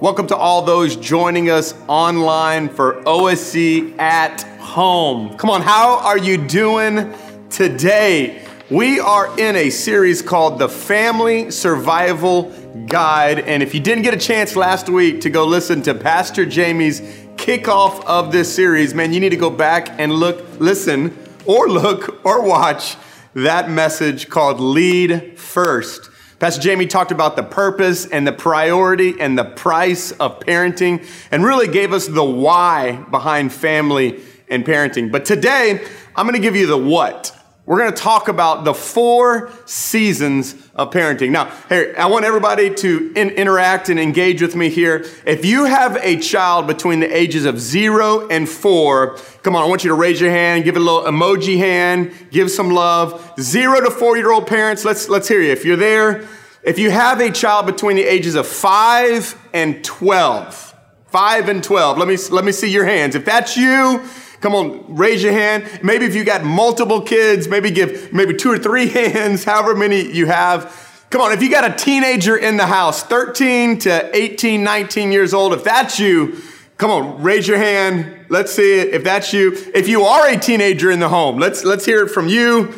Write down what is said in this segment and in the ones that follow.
Welcome to all those joining us online for OSC at home. Come on, how are you doing today? We are in a series called The Family Survival Guide. And if you didn't get a chance last week to go listen to Pastor Jamie's kickoff of this series, man, you need to go back and look, listen, or look, or watch that message called Lead First. Pastor Jamie talked about the purpose and the priority and the price of parenting and really gave us the why behind family and parenting. But today, I'm going to give you the what. We're going to talk about the four seasons of parenting. Now, hey, I want everybody to in- interact and engage with me here. If you have a child between the ages of zero and four, come on, I want you to raise your hand, give it a little emoji hand, give some love. Zero to four year old parents, let's, let's hear you. If you're there, if you have a child between the ages of five and 12, five and 12, let me, let me see your hands. If that's you, Come on, raise your hand. Maybe if you got multiple kids, maybe give maybe two or three hands, however many you have. Come on, if you got a teenager in the house, 13 to 18, 19 years old, if that's you, come on, raise your hand. Let's see it. If that's you, if you are a teenager in the home, let's let's hear it from you.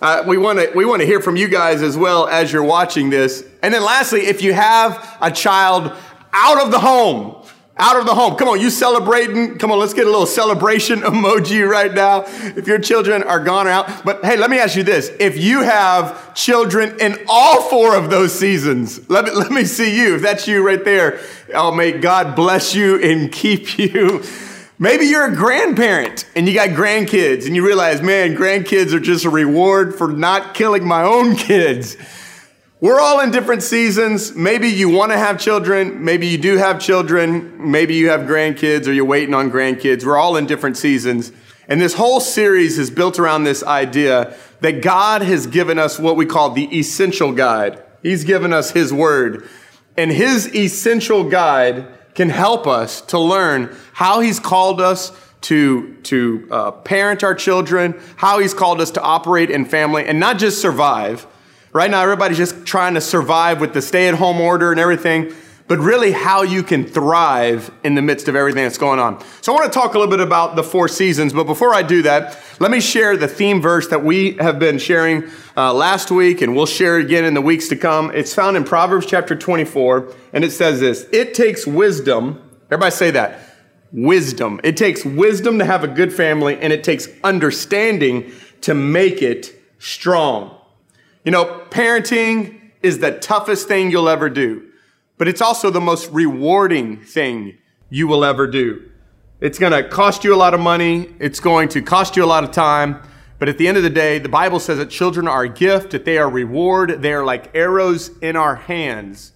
Uh, we want to we want to hear from you guys as well as you're watching this. And then lastly, if you have a child out of the home, out of the home. Come on, you celebrating? Come on, let's get a little celebration emoji right now. If your children are gone out. But hey, let me ask you this. If you have children in all four of those seasons, let me, let me see you. If that's you right there, oh, may God bless you and keep you. Maybe you're a grandparent and you got grandkids and you realize, man, grandkids are just a reward for not killing my own kids. We're all in different seasons. Maybe you want to have children. Maybe you do have children. Maybe you have grandkids or you're waiting on grandkids. We're all in different seasons. And this whole series is built around this idea that God has given us what we call the essential guide. He's given us His Word. And His essential guide can help us to learn how He's called us to, to uh, parent our children, how He's called us to operate in family, and not just survive Right now, everybody's just trying to survive with the stay at home order and everything, but really how you can thrive in the midst of everything that's going on. So, I want to talk a little bit about the four seasons, but before I do that, let me share the theme verse that we have been sharing uh, last week and we'll share again in the weeks to come. It's found in Proverbs chapter 24, and it says this It takes wisdom, everybody say that wisdom. It takes wisdom to have a good family, and it takes understanding to make it strong. You know, parenting is the toughest thing you'll ever do, but it's also the most rewarding thing you will ever do. It's going to cost you a lot of money. It's going to cost you a lot of time. But at the end of the day, the Bible says that children are a gift, that they are reward. They are like arrows in our hands.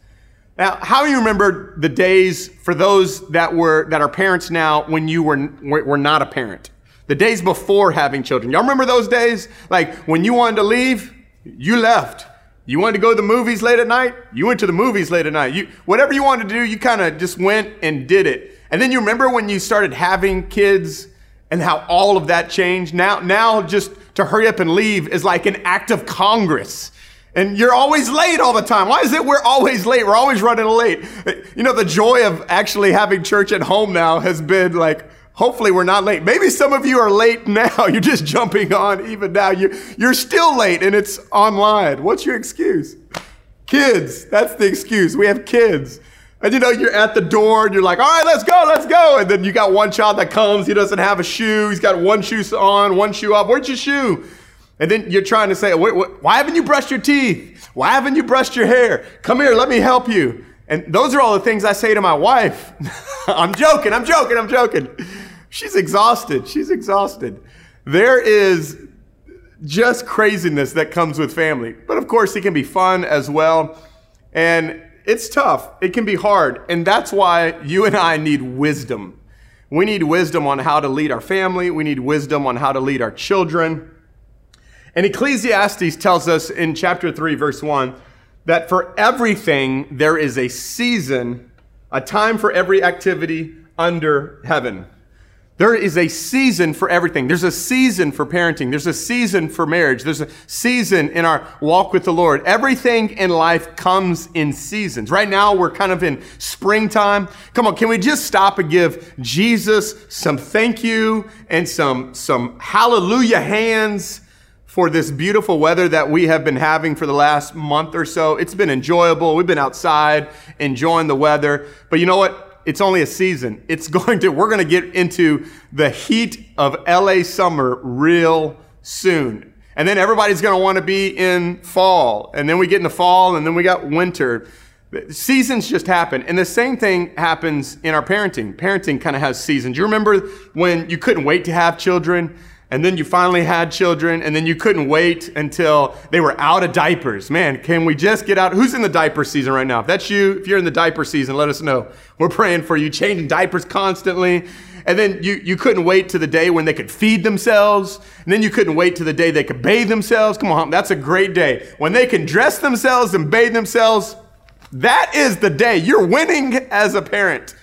Now, how do you remember the days for those that were, that are parents now when you were, were not a parent? The days before having children. Y'all remember those days? Like when you wanted to leave, you left. You wanted to go to the movies late at night? You went to the movies late at night. You, whatever you wanted to do, you kind of just went and did it. And then you remember when you started having kids and how all of that changed? Now, now just to hurry up and leave is like an act of Congress. And you're always late all the time. Why is it we're always late? We're always running late. You know, the joy of actually having church at home now has been like, Hopefully we're not late. Maybe some of you are late now. You're just jumping on even now. You, you're still late and it's online. What's your excuse? Kids. That's the excuse. We have kids. And you know, you're at the door and you're like, all right, let's go, let's go. And then you got one child that comes, he doesn't have a shoe. He's got one shoe on, one shoe off. Where's your shoe? And then you're trying to say, why haven't you brushed your teeth? Why haven't you brushed your hair? Come here, let me help you. And those are all the things I say to my wife. I'm joking, I'm joking, I'm joking. She's exhausted. She's exhausted. There is just craziness that comes with family. But of course, it can be fun as well. And it's tough. It can be hard. And that's why you and I need wisdom. We need wisdom on how to lead our family. We need wisdom on how to lead our children. And Ecclesiastes tells us in chapter 3, verse 1, that for everything there is a season, a time for every activity under heaven. There is a season for everything. There's a season for parenting. There's a season for marriage. There's a season in our walk with the Lord. Everything in life comes in seasons. Right now, we're kind of in springtime. Come on, can we just stop and give Jesus some thank you and some, some hallelujah hands for this beautiful weather that we have been having for the last month or so? It's been enjoyable. We've been outside enjoying the weather. But you know what? It's only a season. It's going to, we're going to get into the heat of LA summer real soon. And then everybody's going to want to be in fall. And then we get into fall and then we got winter. Seasons just happen. And the same thing happens in our parenting. Parenting kind of has seasons. You remember when you couldn't wait to have children? And then you finally had children, and then you couldn't wait until they were out of diapers. Man, can we just get out? Who's in the diaper season right now? If that's you, if you're in the diaper season, let us know. We're praying for you, changing diapers constantly. And then you, you couldn't wait to the day when they could feed themselves. And then you couldn't wait to the day they could bathe themselves. Come on, that's a great day. When they can dress themselves and bathe themselves, that is the day. You're winning as a parent.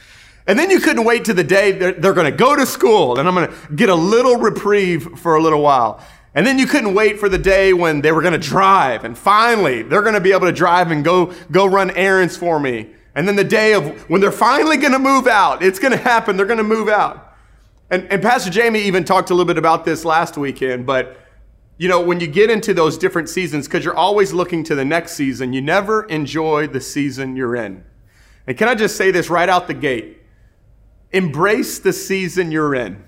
And then you couldn't wait to the day they're, they're going to go to school and I'm going to get a little reprieve for a little while. And then you couldn't wait for the day when they were going to drive. And finally, they're going to be able to drive and go, go run errands for me. And then the day of when they're finally going to move out, it's going to happen. They're going to move out. And, and Pastor Jamie even talked a little bit about this last weekend. But, you know, when you get into those different seasons, because you're always looking to the next season, you never enjoy the season you're in. And can I just say this right out the gate? Embrace the season you're in.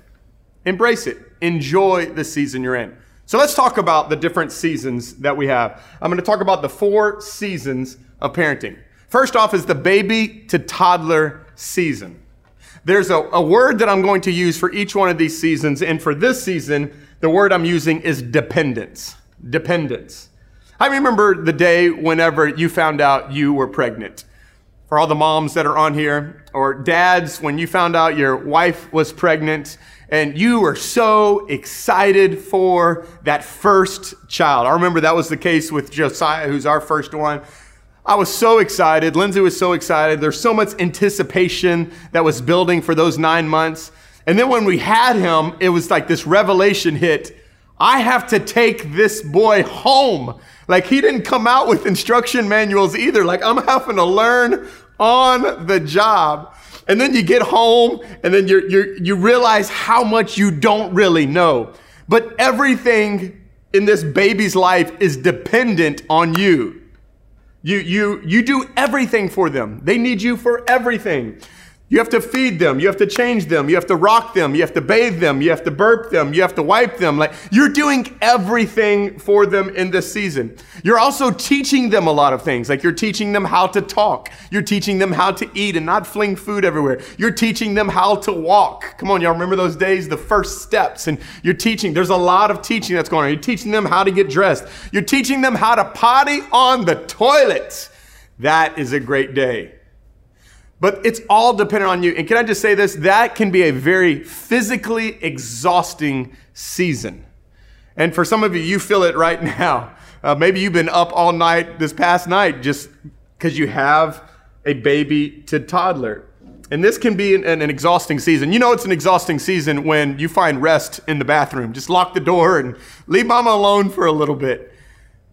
Embrace it. Enjoy the season you're in. So let's talk about the different seasons that we have. I'm going to talk about the four seasons of parenting. First off is the baby to toddler season. There's a, a, word that I'm going to use for each one of these seasons. And for this season, the word I'm using is dependence. Dependence. I remember the day whenever you found out you were pregnant for all the moms that are on here, or dads, when you found out your wife was pregnant and you were so excited for that first child. I remember that was the case with Josiah, who's our first one. I was so excited. Lindsay was so excited. There's so much anticipation that was building for those nine months. And then when we had him, it was like this revelation hit. I have to take this boy home. Like he didn't come out with instruction manuals either. Like I'm having to learn on the job. And then you get home and then you you you realize how much you don't really know. But everything in this baby's life is dependent on you. You, you, you do everything for them. They need you for everything. You have to feed them. You have to change them. You have to rock them. You have to bathe them. You have to burp them. You have to wipe them. Like you're doing everything for them in this season. You're also teaching them a lot of things. Like you're teaching them how to talk. You're teaching them how to eat and not fling food everywhere. You're teaching them how to walk. Come on, y'all remember those days, the first steps. And you're teaching, there's a lot of teaching that's going on. You're teaching them how to get dressed. You're teaching them how to potty on the toilet. That is a great day. But it's all dependent on you. And can I just say this? That can be a very physically exhausting season. And for some of you, you feel it right now. Uh, maybe you've been up all night this past night just because you have a baby to toddler. And this can be an, an, exhausting season. You know, it's an exhausting season when you find rest in the bathroom. Just lock the door and leave mama alone for a little bit.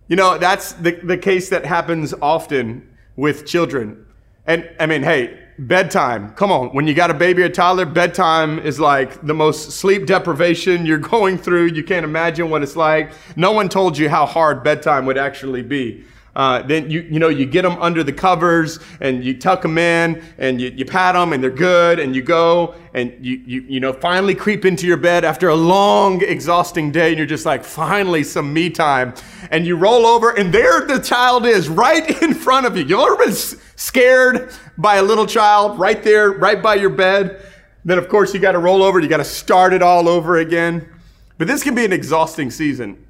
You know, that's the, the case that happens often with children. And I mean, hey, bedtime. Come on. When you got a baby or toddler, bedtime is like the most sleep deprivation you're going through. You can't imagine what it's like. No one told you how hard bedtime would actually be. Uh, then you you know you get them under the covers and you tuck them in and you, you pat them and they're good and you go and you, you you know finally creep into your bed after a long exhausting day and you're just like finally some me time and you roll over and there the child is right in front of you. You've ever been scared by a little child right there right by your bed? Then of course you got to roll over. You got to start it all over again. But this can be an exhausting season.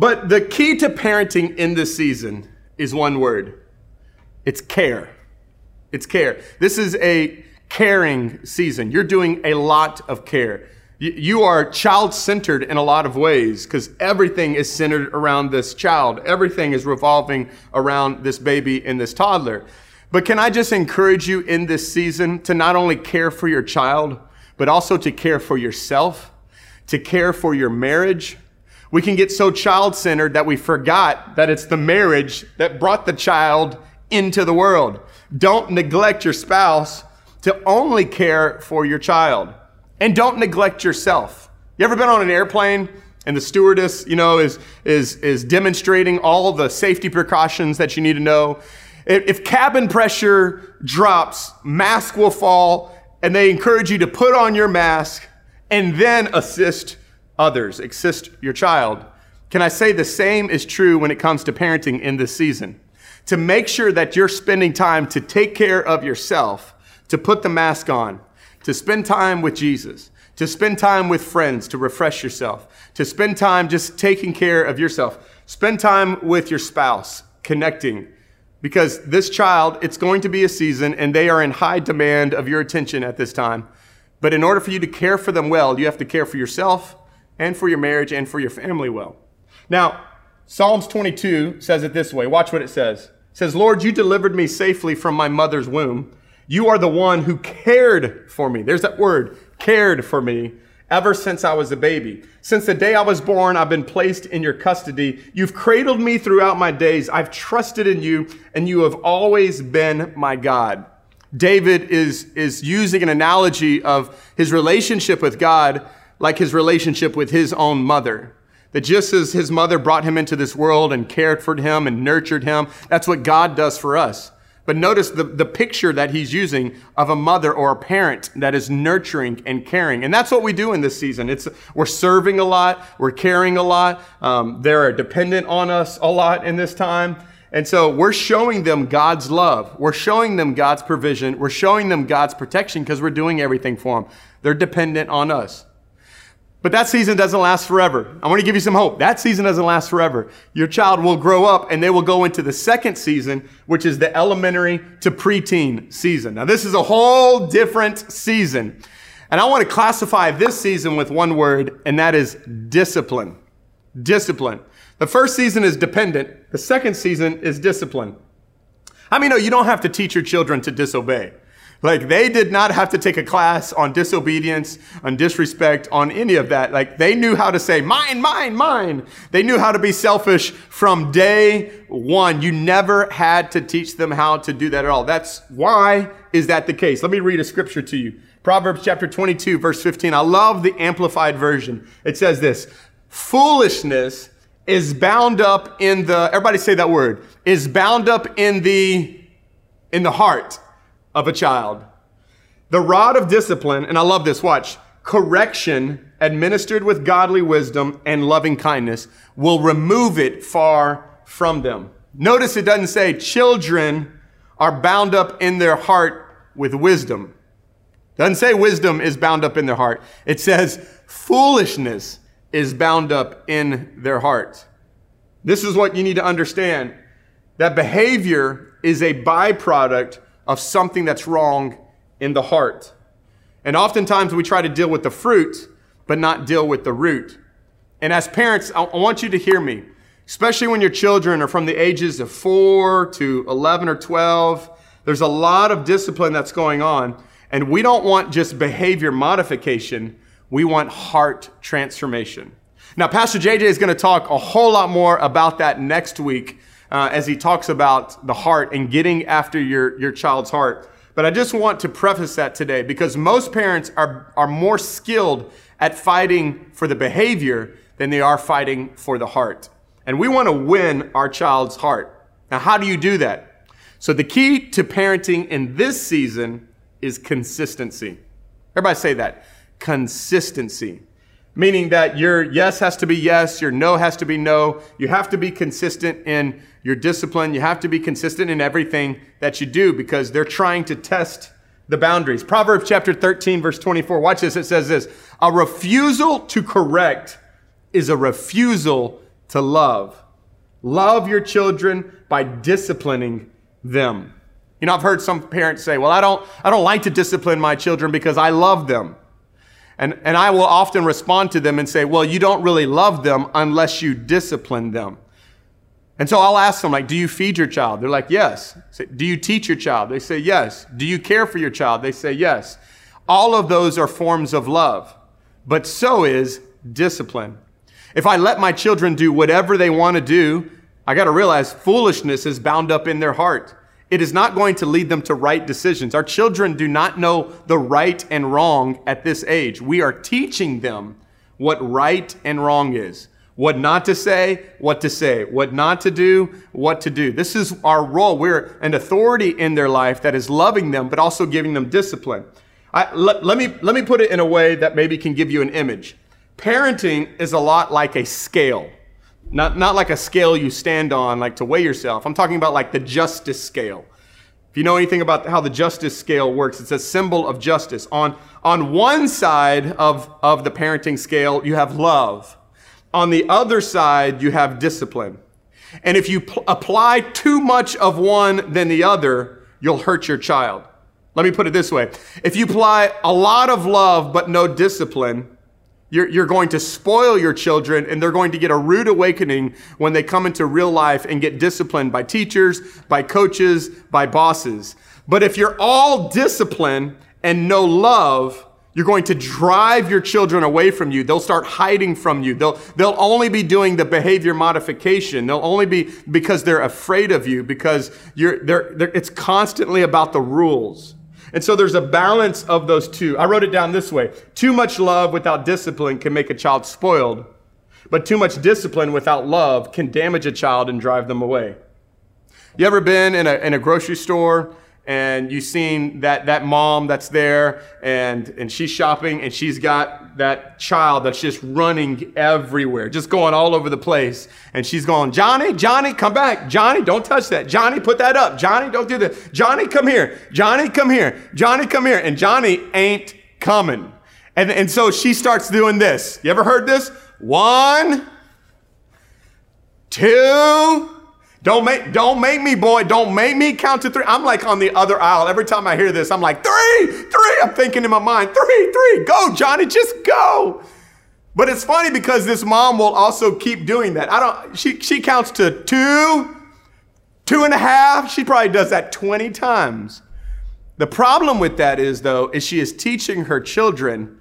But the key to parenting in this season is one word it's care. It's care. This is a caring season. You're doing a lot of care. You are child centered in a lot of ways because everything is centered around this child. Everything is revolving around this baby and this toddler. But can I just encourage you in this season to not only care for your child, but also to care for yourself, to care for your marriage. We can get so child centered that we forgot that it's the marriage that brought the child into the world. Don't neglect your spouse to only care for your child. And don't neglect yourself. You ever been on an airplane and the stewardess, you know, is, is, is demonstrating all the safety precautions that you need to know? If, cabin pressure drops, mask will fall, and they encourage you to put on your mask and then assist others, assist your child. Can I say the same is true when it comes to parenting in this season? To make sure that you're spending time to take care of yourself, to put the mask on, to spend time with Jesus, to spend time with friends to refresh yourself, to spend time just taking care of yourself, spend time with your spouse, connecting. Because this child, it's going to be a season and they are in high demand of your attention at this time. But in order for you to care for them well, you have to care for yourself and for your marriage and for your family well. Now, Psalms 22 says it this way. Watch what it says. It says, Lord, you delivered me safely from my mother's womb. You are the one who cared for me. There's that word, cared for me, ever since I was a baby. Since the day I was born, I've been placed in your custody. You've cradled me throughout my days. I've trusted in you, and you have always been my God. David is, is using an analogy of his relationship with God like his relationship with his own mother. That just as his mother brought him into this world and cared for him and nurtured him, that's what God does for us. But notice the, the picture that he's using of a mother or a parent that is nurturing and caring. And that's what we do in this season. It's, we're serving a lot. We're caring a lot. Um, they're dependent on us a lot in this time. And so we're showing them God's love. We're showing them God's provision. We're showing them God's protection because we're doing everything for them. They're dependent on us. But that season doesn't last forever. I want to give you some hope. That season doesn't last forever. Your child will grow up and they will go into the second season, which is the elementary to preteen season. Now, this is a whole different season. And I want to classify this season with one word, and that is discipline. Discipline. The first season is dependent. The second season is discipline. I mean, no, you don't have to teach your children to disobey. Like they did not have to take a class on disobedience, on disrespect, on any of that. Like they knew how to say mine, mine, mine. They knew how to be selfish from day one. You never had to teach them how to do that at all. That's why is that the case? Let me read a scripture to you. Proverbs chapter 22 verse 15. I love the amplified version. It says this, foolishness is bound up in the, everybody say that word, is bound up in the, in the heart of a child. The rod of discipline, and I love this, watch, correction administered with godly wisdom and loving kindness will remove it far from them. Notice it doesn't say children are bound up in their heart with wisdom. Doesn't say wisdom is bound up in their heart. It says foolishness is bound up in their heart. This is what you need to understand that behavior is a byproduct of something that's wrong in the heart. And oftentimes we try to deal with the fruit, but not deal with the root. And as parents, I want you to hear me, especially when your children are from the ages of 4 to 11 or 12. There's a lot of discipline that's going on. And we don't want just behavior modification, we want heart transformation. Now, Pastor JJ is going to talk a whole lot more about that next week uh, as he talks about the heart and getting after your, your child's heart. But I just want to preface that today because most parents are, are more skilled at fighting for the behavior than they are fighting for the heart. And we want to win our child's heart. Now, how do you do that? So, the key to parenting in this season is consistency. Everybody say that consistency meaning that your yes has to be yes, your no has to be no. You have to be consistent in your discipline. You have to be consistent in everything that you do because they're trying to test the boundaries. Proverbs chapter 13, verse 24. Watch this. It says this A refusal to correct is a refusal to love. Love your children by disciplining them. You know, I've heard some parents say, well, I don't, I don't like to discipline my children because I love them. And, and I will often respond to them and say, well, you don't really love them unless you discipline them. And so I'll ask them, like, do you feed your child? They're like, yes. Say, do you teach your child? They say, yes. Do you care for your child? They say, yes. All of those are forms of love, but so is discipline. If I let my children do whatever they want to do, I got to realize foolishness is bound up in their heart. It is not going to lead them to right decisions. Our children do not know the right and wrong at this age. We are teaching them what right and wrong is, what not to say, what to say, what not to do, what to do. This is our role. We're an authority in their life that is loving them, but also giving them discipline. I, let, let, me, let me put it in a way that maybe can give you an image. Parenting is a lot like a scale. Not, not like a scale you stand on, like to weigh yourself. I'm talking about like the justice scale. If you know anything about how the justice scale works, it's a symbol of justice. On, on one side of, of the parenting scale, you have love. On the other side, you have discipline. And if you pl- apply too much of one than the other, you'll hurt your child. Let me put it this way. If you apply a lot of love but no discipline, you're, you're going to spoil your children and they're going to get a rude awakening when they come into real life and get disciplined by teachers, by coaches, by bosses. But if you're all discipline and no love, you're going to drive your children away from you. They'll start hiding from you. They'll, they'll only be doing the behavior modification. They'll only be because they're afraid of you because you're, they're, they're, it's constantly about the rules. And so there's a balance of those two. I wrote it down this way. Too much love without discipline can make a child spoiled, but too much discipline without love can damage a child and drive them away. You ever been in a, in a grocery store and you've seen that, that mom that's there and, and she's shopping and she's got that child that's just running everywhere, just going all over the place. And she's going, Johnny, Johnny, come back. Johnny, don't touch that. Johnny, put that up. Johnny, don't do that. Johnny, come here. Johnny, come here. Johnny, come here. And Johnny ain't coming. And, and so she starts doing this. You ever heard this? One, two, don't make, don't make me, boy. Don't make me count to three. I'm like on the other aisle. Every time I hear this, I'm like, three, three. I'm thinking in my mind, three, three. Go, Johnny, just go. But it's funny because this mom will also keep doing that. I don't, she, she counts to two, two and a half. She probably does that 20 times. The problem with that is, though, is she is teaching her children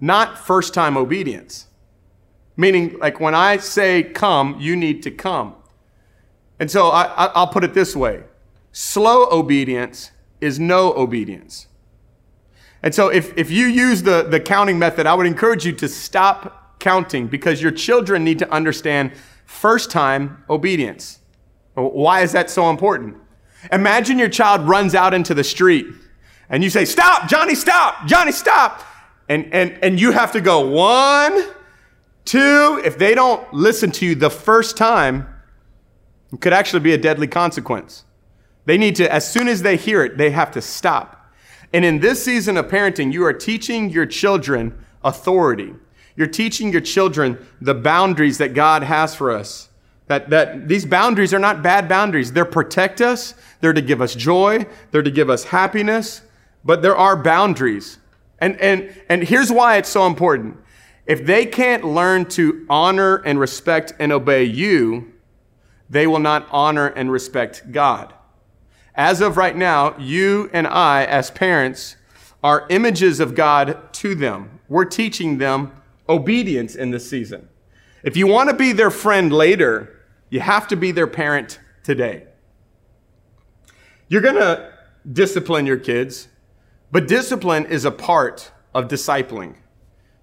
not first time obedience. Meaning, like when I say come, you need to come. And so I, will put it this way slow obedience is no obedience. And so if, if you use the, the counting method, I would encourage you to stop counting because your children need to understand first time obedience. Why is that so important? Imagine your child runs out into the street and you say, Stop, Johnny, stop, Johnny, stop. And, and, and you have to go one, two. If they don't listen to you the first time, it could actually be a deadly consequence. They need to, as soon as they hear it, they have to stop. And in this season of parenting, you are teaching your children authority. You're teaching your children the boundaries that God has for us. That, that these boundaries are not bad boundaries. They're protect us. They're to give us joy. They're to give us happiness. But there are boundaries. And, and, and here's why it's so important. If they can't learn to honor and respect and obey you, they will not honor and respect God. As of right now, you and I, as parents, are images of God to them. We're teaching them obedience in this season. If you want to be their friend later, you have to be their parent today. You're going to discipline your kids, but discipline is a part of discipling.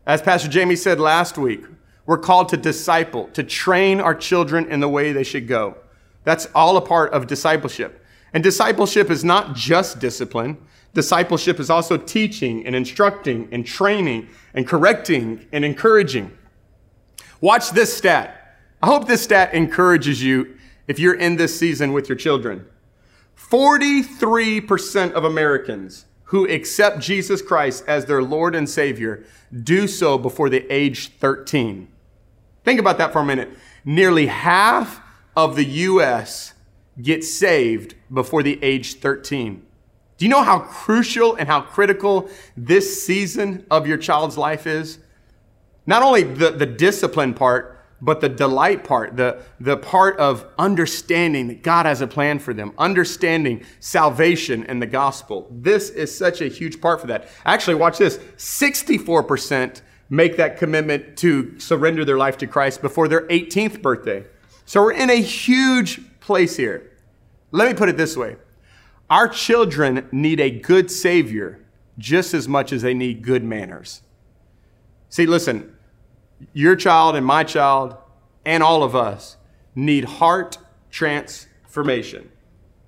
As Pastor Jamie said last week, we're called to disciple, to train our children in the way they should go. That's all a part of discipleship. And discipleship is not just discipline. Discipleship is also teaching and instructing and training and correcting and encouraging. Watch this stat. I hope this stat encourages you if you're in this season with your children. 43% of Americans who accept Jesus Christ as their Lord and Savior do so before the age 13. Think about that for a minute. Nearly half of the U.S. get saved before the age 13. Do you know how crucial and how critical this season of your child's life is? Not only the, the discipline part, but the delight part, the, the part of understanding that God has a plan for them, understanding salvation and the gospel. This is such a huge part for that. Actually, watch this 64% make that commitment to surrender their life to Christ before their 18th birthday. So we're in a huge place here. Let me put it this way our children need a good Savior just as much as they need good manners. See, listen, your child and my child and all of us need heart transformation.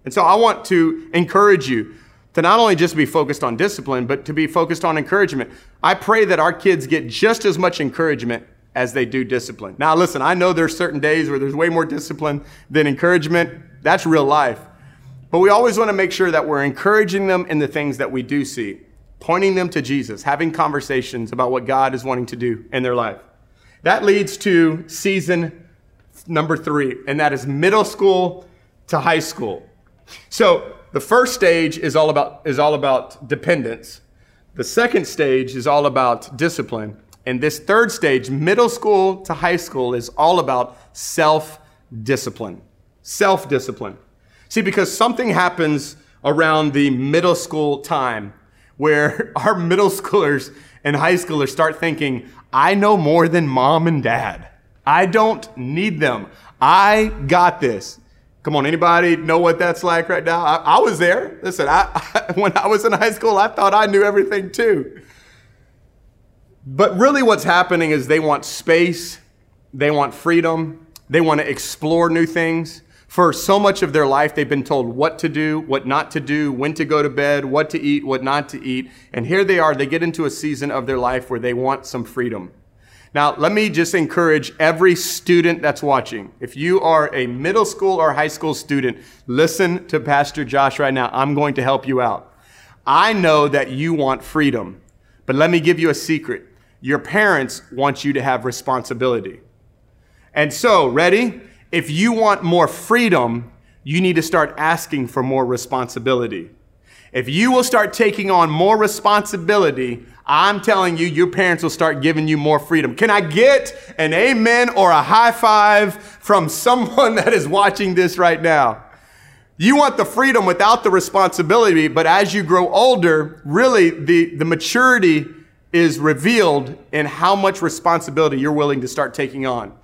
And so I want to encourage you to not only just be focused on discipline, but to be focused on encouragement. I pray that our kids get just as much encouragement as they do discipline. Now, listen, I know there's certain days where there's way more discipline than encouragement. That's real life. But we always want to make sure that we're encouraging them in the things that we do see, pointing them to Jesus, having conversations about what God is wanting to do in their life. That leads to season number three, and that is middle school to high school. So the first stage is all about, is all about dependence. The second stage is all about discipline. And this third stage, middle school to high school, is all about self discipline. Self discipline. See, because something happens around the middle school time where our middle schoolers and high schoolers start thinking, I know more than mom and dad. I don't need them. I got this. Come on, anybody know what that's like right now? I, I was there. Listen, I, I, when I was in high school, I thought I knew everything too. But really, what's happening is they want space, they want freedom, they want to explore new things. For so much of their life, they've been told what to do, what not to do, when to go to bed, what to eat, what not to eat. And here they are, they get into a season of their life where they want some freedom. Now, let me just encourage every student that's watching. If you are a middle school or high school student, listen to Pastor Josh right now. I'm going to help you out. I know that you want freedom, but let me give you a secret. Your parents want you to have responsibility. And so, ready? if you want more freedom, you need to start asking for more responsibility. If you will start taking on more responsibility, I'm telling you, your parents will start giving you more freedom. Can I get an amen or a high five from someone that is watching this right now? You want the freedom without the responsibility, but as you grow older, really the, the maturity is revealed in how much responsibility you're willing to start taking on.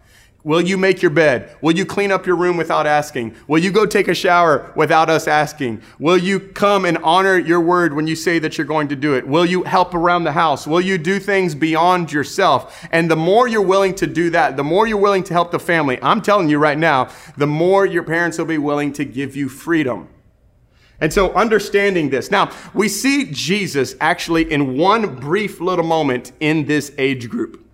Will you make your bed? Will you clean up your room without asking? Will you go take a shower without us asking? Will you come and honor your word when you say that you're going to do it? Will you help around the house? Will you do things beyond yourself? And the more you're willing to do that, the more you're willing to help the family, I'm telling you right now, the more your parents will be willing to give you freedom. And so understanding this. Now, we see Jesus actually in one brief little moment in this age group.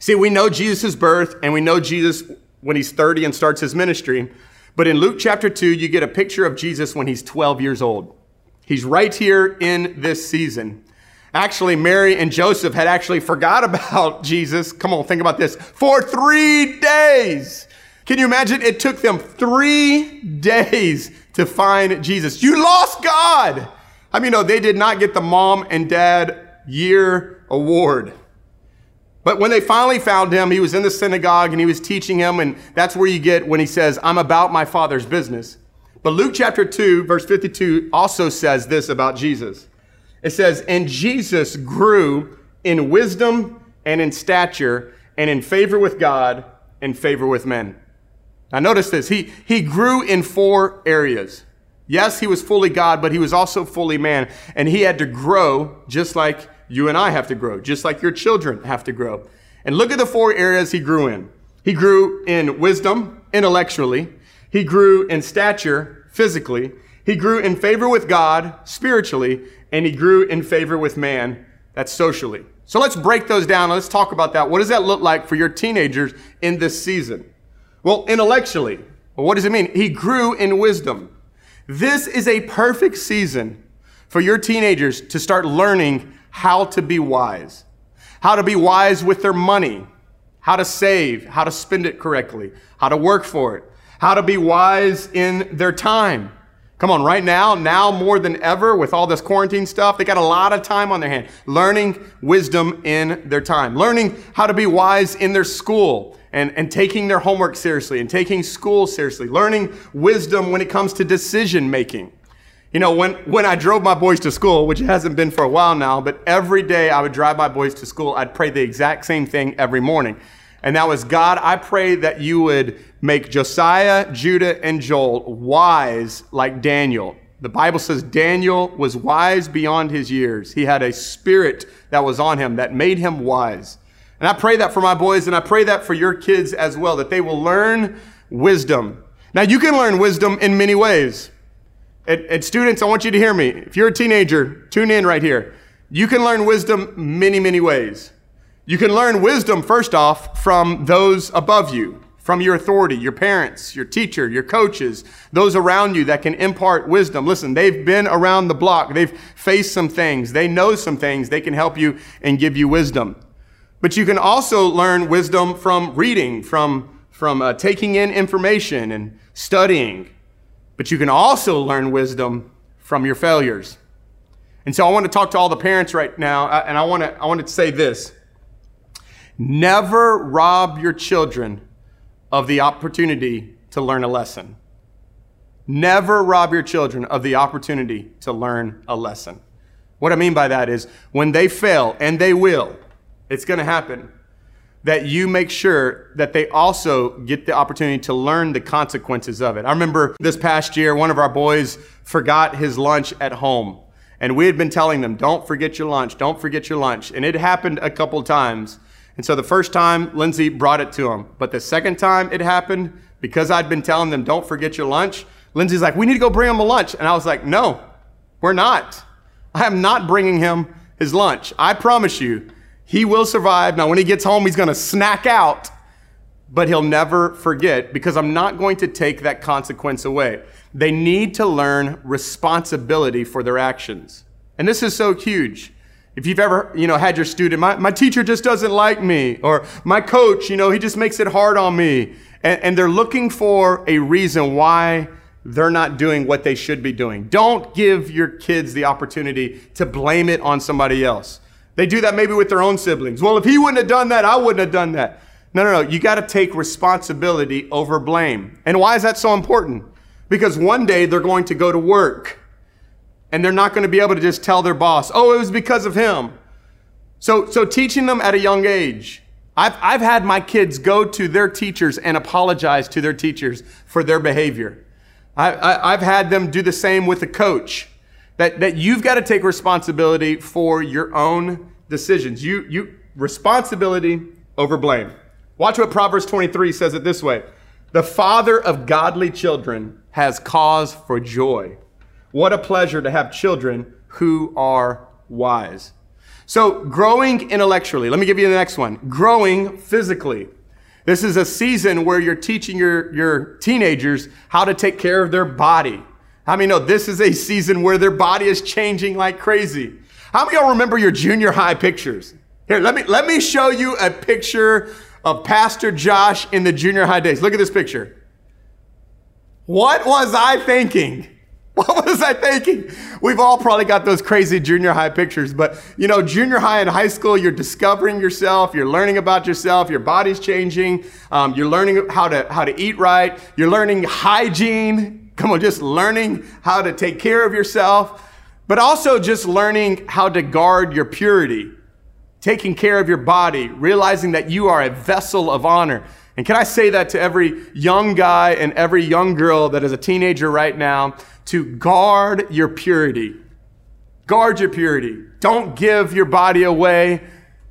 See, we know Jesus' birth and we know Jesus when he's 30 and starts his ministry. But in Luke chapter 2, you get a picture of Jesus when he's 12 years old. He's right here in this season. Actually, Mary and Joseph had actually forgot about Jesus. Come on, think about this. For three days. Can you imagine? It took them three days to find Jesus. You lost God. I mean, no, they did not get the mom and dad year award. But when they finally found him, he was in the synagogue and he was teaching him, and that's where you get when he says, I'm about my father's business. But Luke chapter 2, verse 52 also says this about Jesus. It says, And Jesus grew in wisdom and in stature and in favor with God and favor with men. Now notice this. He, he grew in four areas. Yes, he was fully God, but he was also fully man. And he had to grow just like you and I have to grow, just like your children have to grow. And look at the four areas he grew in. He grew in wisdom, intellectually. He grew in stature, physically. He grew in favor with God, spiritually. And he grew in favor with man, that's socially. So let's break those down. Let's talk about that. What does that look like for your teenagers in this season? Well, intellectually, well, what does it mean? He grew in wisdom. This is a perfect season for your teenagers to start learning how to be wise, how to be wise with their money, how to save, how to spend it correctly, how to work for it, how to be wise in their time. Come on, right now, now more than ever with all this quarantine stuff, they got a lot of time on their hand. Learning wisdom in their time, learning how to be wise in their school and, and taking their homework seriously and taking school seriously, learning wisdom when it comes to decision making. You know, when, when I drove my boys to school, which hasn't been for a while now, but every day I would drive my boys to school, I'd pray the exact same thing every morning. And that was God, I pray that you would make Josiah, Judah, and Joel wise like Daniel. The Bible says Daniel was wise beyond his years. He had a spirit that was on him that made him wise. And I pray that for my boys, and I pray that for your kids as well, that they will learn wisdom. Now, you can learn wisdom in many ways. And, and students, I want you to hear me. If you're a teenager, tune in right here. You can learn wisdom many, many ways. You can learn wisdom, first off, from those above you, from your authority, your parents, your teacher, your coaches, those around you that can impart wisdom. Listen, they've been around the block. They've faced some things. They know some things. They can help you and give you wisdom. But you can also learn wisdom from reading, from, from uh, taking in information and studying. But you can also learn wisdom from your failures. And so I want to talk to all the parents right now, uh, and I want to, I want to say this. Never rob your children of the opportunity to learn a lesson. Never rob your children of the opportunity to learn a lesson. What I mean by that is when they fail, and they will, it's going to happen, that you make sure that they also get the opportunity to learn the consequences of it. I remember this past year, one of our boys forgot his lunch at home. And we had been telling them, don't forget your lunch, don't forget your lunch. And it happened a couple times. And so the first time, Lindsay brought it to him. But the second time it happened, because I'd been telling them, don't forget your lunch, Lindsay's like, we need to go bring him a lunch. And I was like, no, we're not. I am not bringing him his lunch. I promise you, he will survive. Now, when he gets home, he's going to snack out, but he'll never forget because I'm not going to take that consequence away. They need to learn responsibility for their actions. And this is so huge. If you've ever, you know, had your student, my, my teacher just doesn't like me, or my coach, you know, he just makes it hard on me. And, and they're looking for a reason why they're not doing what they should be doing. Don't give your kids the opportunity to blame it on somebody else. They do that maybe with their own siblings. Well, if he wouldn't have done that, I wouldn't have done that. No, no, no. You got to take responsibility over blame. And why is that so important? Because one day they're going to go to work and they're not going to be able to just tell their boss, oh, it was because of him. So, so teaching them at a young age. I've, I've had my kids go to their teachers and apologize to their teachers for their behavior. I, I, I've had them do the same with a coach. That, that you've got to take responsibility for your own decisions. You, you, responsibility over blame. Watch what Proverbs 23 says it this way. The father of godly children has cause for joy what a pleasure to have children who are wise. So, growing intellectually, let me give you the next one growing physically. This is a season where you're teaching your, your teenagers how to take care of their body. How many know this is a season where their body is changing like crazy? How many y'all remember your junior high pictures? Here, let me, let me show you a picture of Pastor Josh in the junior high days. Look at this picture. What was I thinking? What was I thinking? We've all probably got those crazy junior high pictures, but you know, junior high and high school, you're discovering yourself, you're learning about yourself, your body's changing, um, you're learning how to how to eat right, you're learning hygiene. Come on, just learning how to take care of yourself, but also just learning how to guard your purity, taking care of your body, realizing that you are a vessel of honor. And can I say that to every young guy and every young girl that is a teenager right now? to guard your purity. Guard your purity. Don't give your body away.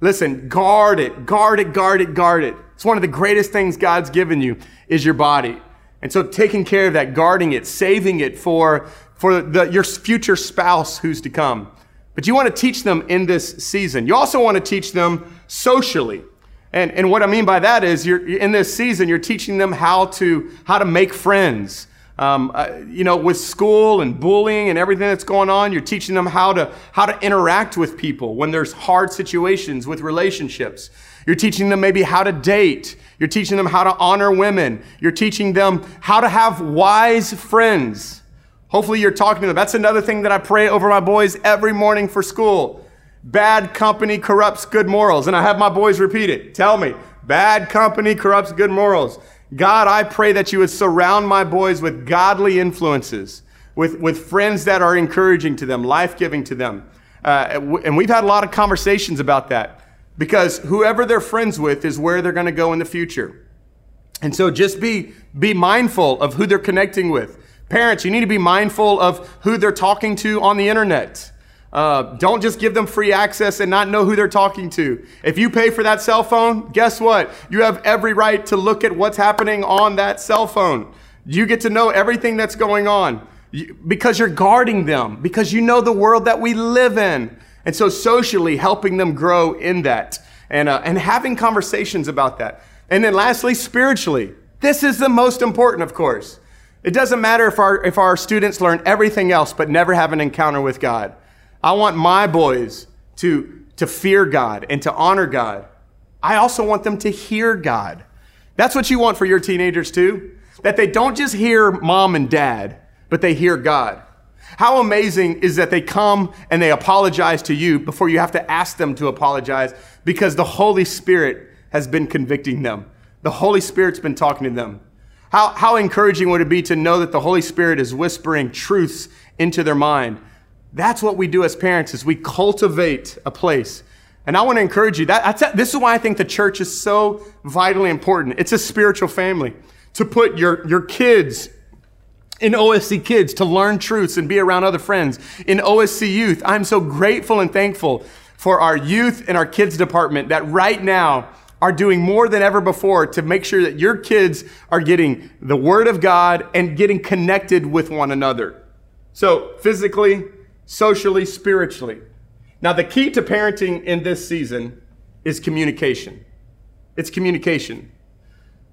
Listen, guard it, guard it, guard it, guard it. It's one of the greatest things God's given you is your body. And so taking care of that, guarding it, saving it for, for the, your future spouse who's to come. But you want to teach them in this season. You also want to teach them socially. And, and what I mean by that is you're, in this season, you're teaching them how to, how to make friends, um, uh, you know, with school and bullying and everything that's going on, you're teaching them how to, how to interact with people when there's hard situations with relationships. You're teaching them maybe how to date. You're teaching them how to honor women. You're teaching them how to have wise friends. Hopefully, you're talking to them. That's another thing that I pray over my boys every morning for school. Bad company corrupts good morals. And I have my boys repeat it. Tell me, bad company corrupts good morals. God, I pray that you would surround my boys with godly influences, with, with friends that are encouraging to them, life giving to them. Uh, and we've had a lot of conversations about that because whoever they're friends with is where they're going to go in the future. And so just be, be mindful of who they're connecting with. Parents, you need to be mindful of who they're talking to on the internet. Uh, don't just give them free access and not know who they're talking to. If you pay for that cell phone, guess what? You have every right to look at what's happening on that cell phone. You get to know everything that's going on because you're guarding them, because you know the world that we live in. And so, socially, helping them grow in that and, uh, and having conversations about that. And then, lastly, spiritually, this is the most important, of course. It doesn't matter if our, if our students learn everything else but never have an encounter with God. I want my boys to, to fear God and to honor God. I also want them to hear God. That's what you want for your teenagers too. That they don't just hear mom and dad, but they hear God. How amazing is that they come and they apologize to you before you have to ask them to apologize because the Holy Spirit has been convicting them. The Holy Spirit's been talking to them. How, how encouraging would it be to know that the Holy Spirit is whispering truths into their mind? That's what we do as parents is we cultivate a place. And I want to encourage you. That, this is why I think the church is so vitally important. It's a spiritual family. To put your, your kids in OSC Kids to learn truths and be around other friends. In OSC Youth, I'm so grateful and thankful for our youth and our kids department that right now are doing more than ever before to make sure that your kids are getting the Word of God and getting connected with one another. So, physically, socially, spiritually. Now, the key to parenting in this season is communication. It's communication.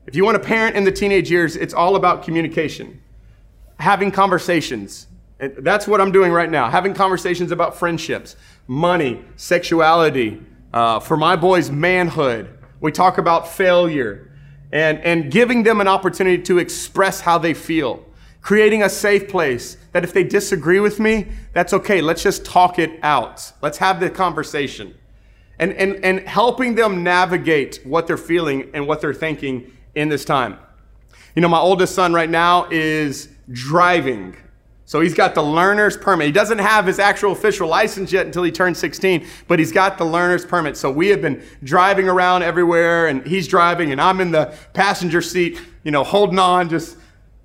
If you want to parent in the teenage years, it's all about communication, having conversations. And that's what I'm doing right now, having conversations about friendships, money, sexuality, uh, for my boys, manhood. We talk about failure and, and giving them an opportunity to express how they feel creating a safe place that if they disagree with me, that's okay. Let's just talk it out. Let's have the conversation. And, and, and helping them navigate what they're feeling and what they're thinking in this time. You know, my oldest son right now is driving. So he's got the learner's permit. He doesn't have his actual official license yet until he turns 16, but he's got the learner's permit. So we have been driving around everywhere and he's driving and I'm in the passenger seat, you know, holding on, just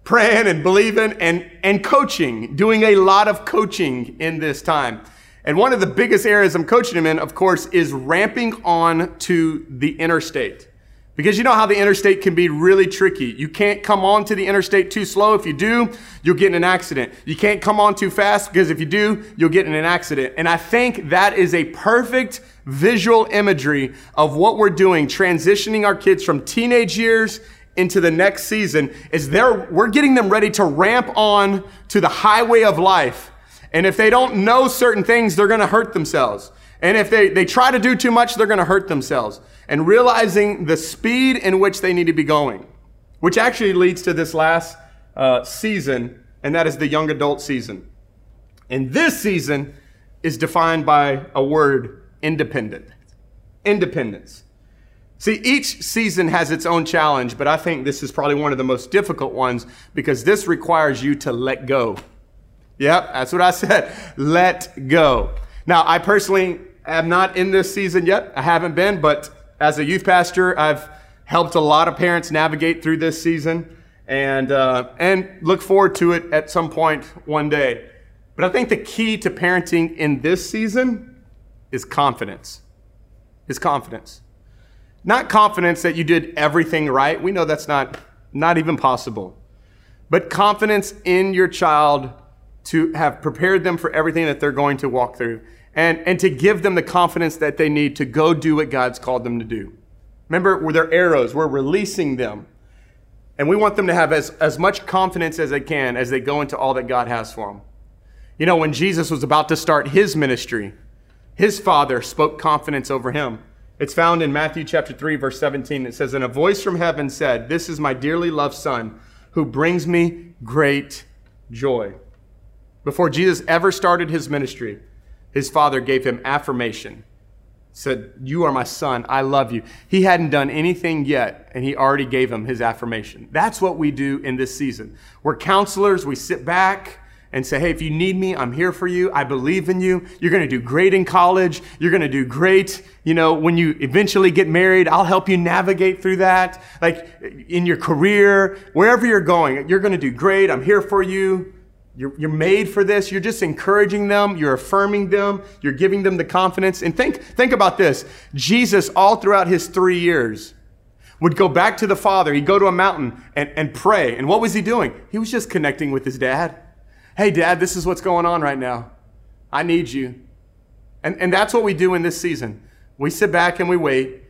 praying and believing and, and coaching, doing a lot of coaching in this time. And one of the biggest areas I'm coaching him in, of course, is ramping on to the interstate. Because you know how the interstate can be really tricky. You can't come on to the interstate too slow. If you do, you'll get in an accident. You can't come on too fast because if you do, you'll get in an accident. And I think that is a perfect visual imagery of what we're doing, transitioning our kids from teenage years into the next season is they're, we're getting them ready to ramp on to the highway of life. And if they don't know certain things, they're going to hurt themselves. And if they, they try to do too much, they're going to hurt themselves. And realizing the speed in which they need to be going, which actually leads to this last uh, season, and that is the young adult season. And this season is defined by a word independent. Independence. See, each season has its own challenge, but I think this is probably one of the most difficult ones because this requires you to let go. Yep, that's what I said. Let go. Now, I personally am not in this season yet. I haven't been, but as a youth pastor, I've helped a lot of parents navigate through this season and, uh, and look forward to it at some point one day. But I think the key to parenting in this season is confidence. Is confidence. Not confidence that you did everything right. We know that's not, not even possible. But confidence in your child to have prepared them for everything that they're going to walk through and, and to give them the confidence that they need to go do what God's called them to do. Remember, we're their arrows, we're releasing them. And we want them to have as, as much confidence as they can as they go into all that God has for them. You know, when Jesus was about to start his ministry, his father spoke confidence over him. It's found in Matthew chapter 3, verse 17. It says, And a voice from heaven said, This is my dearly loved son, who brings me great joy. Before Jesus ever started his ministry, his father gave him affirmation. Said, You are my son. I love you. He hadn't done anything yet, and he already gave him his affirmation. That's what we do in this season. We're counselors. We sit back and say, Hey, if you need me, I'm here for you. I believe in you. You're going to do great in college. You're going to do great. You know, when you eventually get married, I'll help you navigate through that. Like in your career, wherever you're going, you're going to do great. I'm here for you. You're, you're made for this. You're just encouraging them. You're affirming them. You're giving them the confidence. And think, think about this. Jesus, all throughout his three years, would go back to the Father. He'd go to a mountain and, and pray. And what was he doing? He was just connecting with his dad. Hey, dad, this is what's going on right now. I need you. And, and that's what we do in this season. We sit back and we wait,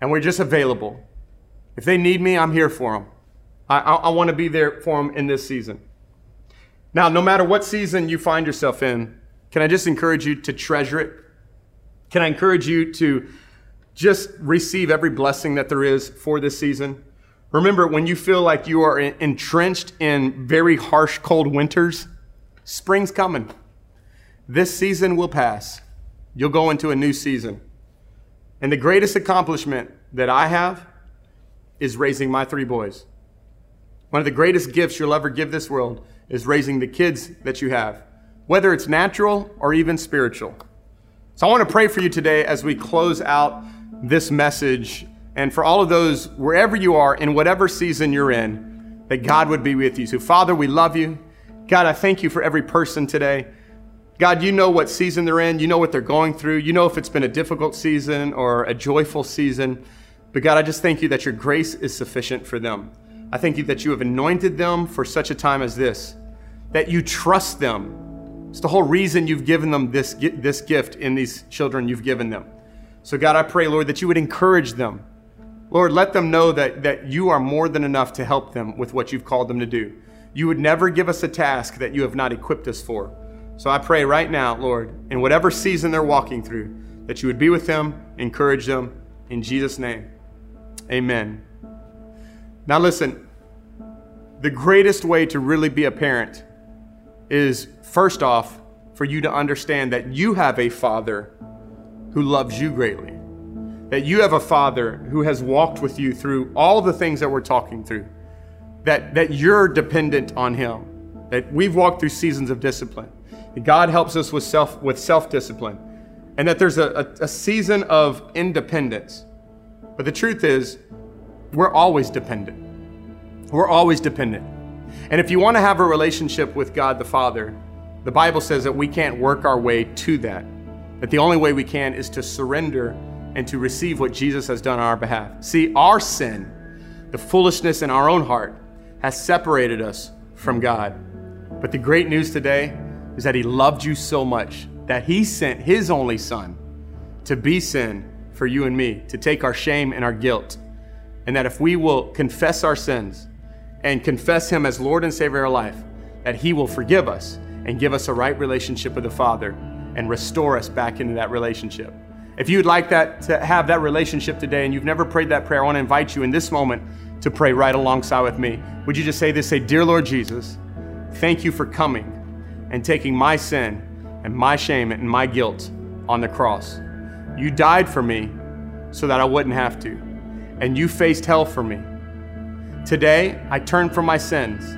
and we're just available. If they need me, I'm here for them. I, I, I want to be there for them in this season. Now, no matter what season you find yourself in, can I just encourage you to treasure it? Can I encourage you to just receive every blessing that there is for this season? Remember, when you feel like you are entrenched in very harsh, cold winters, spring's coming. This season will pass. You'll go into a new season. And the greatest accomplishment that I have is raising my three boys. One of the greatest gifts you'll ever give this world is raising the kids that you have, whether it's natural or even spiritual. So I want to pray for you today as we close out this message and for all of those, wherever you are, in whatever season you're in, that God would be with you. So, Father, we love you. God, I thank you for every person today. God, you know what season they're in. You know what they're going through. You know if it's been a difficult season or a joyful season. But God, I just thank you that your grace is sufficient for them. I thank you that you have anointed them for such a time as this, that you trust them. It's the whole reason you've given them this, this gift in these children you've given them. So, God, I pray, Lord, that you would encourage them. Lord, let them know that, that you are more than enough to help them with what you've called them to do. You would never give us a task that you have not equipped us for. So I pray right now, Lord, in whatever season they're walking through, that you would be with them, encourage them, in Jesus' name. Amen. Now, listen, the greatest way to really be a parent is first off, for you to understand that you have a father who loves you greatly. That you have a father who has walked with you through all the things that we're talking through. That, that you're dependent on him. That we've walked through seasons of discipline. That God helps us with self with self-discipline. And that there's a, a, a season of independence. But the truth is, we're always dependent. We're always dependent. And if you want to have a relationship with God the Father, the Bible says that we can't work our way to that. That the only way we can is to surrender and to receive what Jesus has done on our behalf. See, our sin, the foolishness in our own heart, has separated us from God. But the great news today is that He loved you so much that He sent His only Son to be sin for you and me, to take our shame and our guilt and that if we will confess our sins and confess Him as Lord and Savior of our life, that He will forgive us and give us a right relationship with the Father and restore us back into that relationship. If you'd like that to have that relationship today and you've never prayed that prayer, I want to invite you in this moment to pray right alongside with me. Would you just say this? Say, Dear Lord Jesus, thank you for coming and taking my sin and my shame and my guilt on the cross. You died for me so that I wouldn't have to and you faced hell for me. Today, I turn from my sins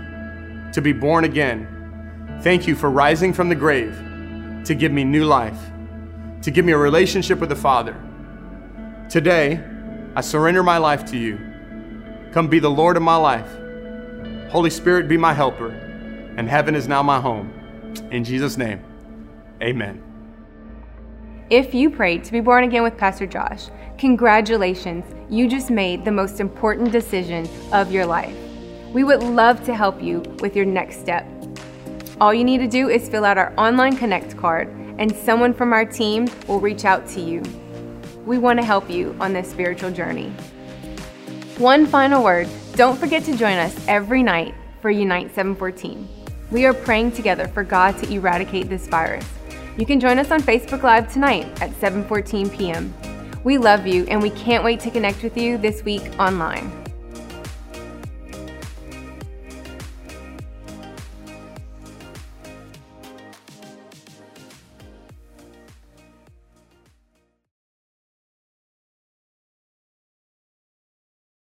to be born again. Thank you for rising from the grave to give me new life, to give me a relationship with the Father. Today, I surrender my life to you. Come be the Lord of my life. Holy Spirit, be my helper, and heaven is now my home. In Jesus' name, amen. If you prayed to be born again with Pastor Josh, Congratulations, you just made the most important decision of your life. We would love to help you with your next step. All you need to do is fill out our online Connect card, and someone from our team will reach out to you. We want to help you on this spiritual journey. One final word don't forget to join us every night for Unite 714. We are praying together for God to eradicate this virus. You can join us on Facebook Live tonight at 7:14 p.m. We love you and we can't wait to connect with you this week online.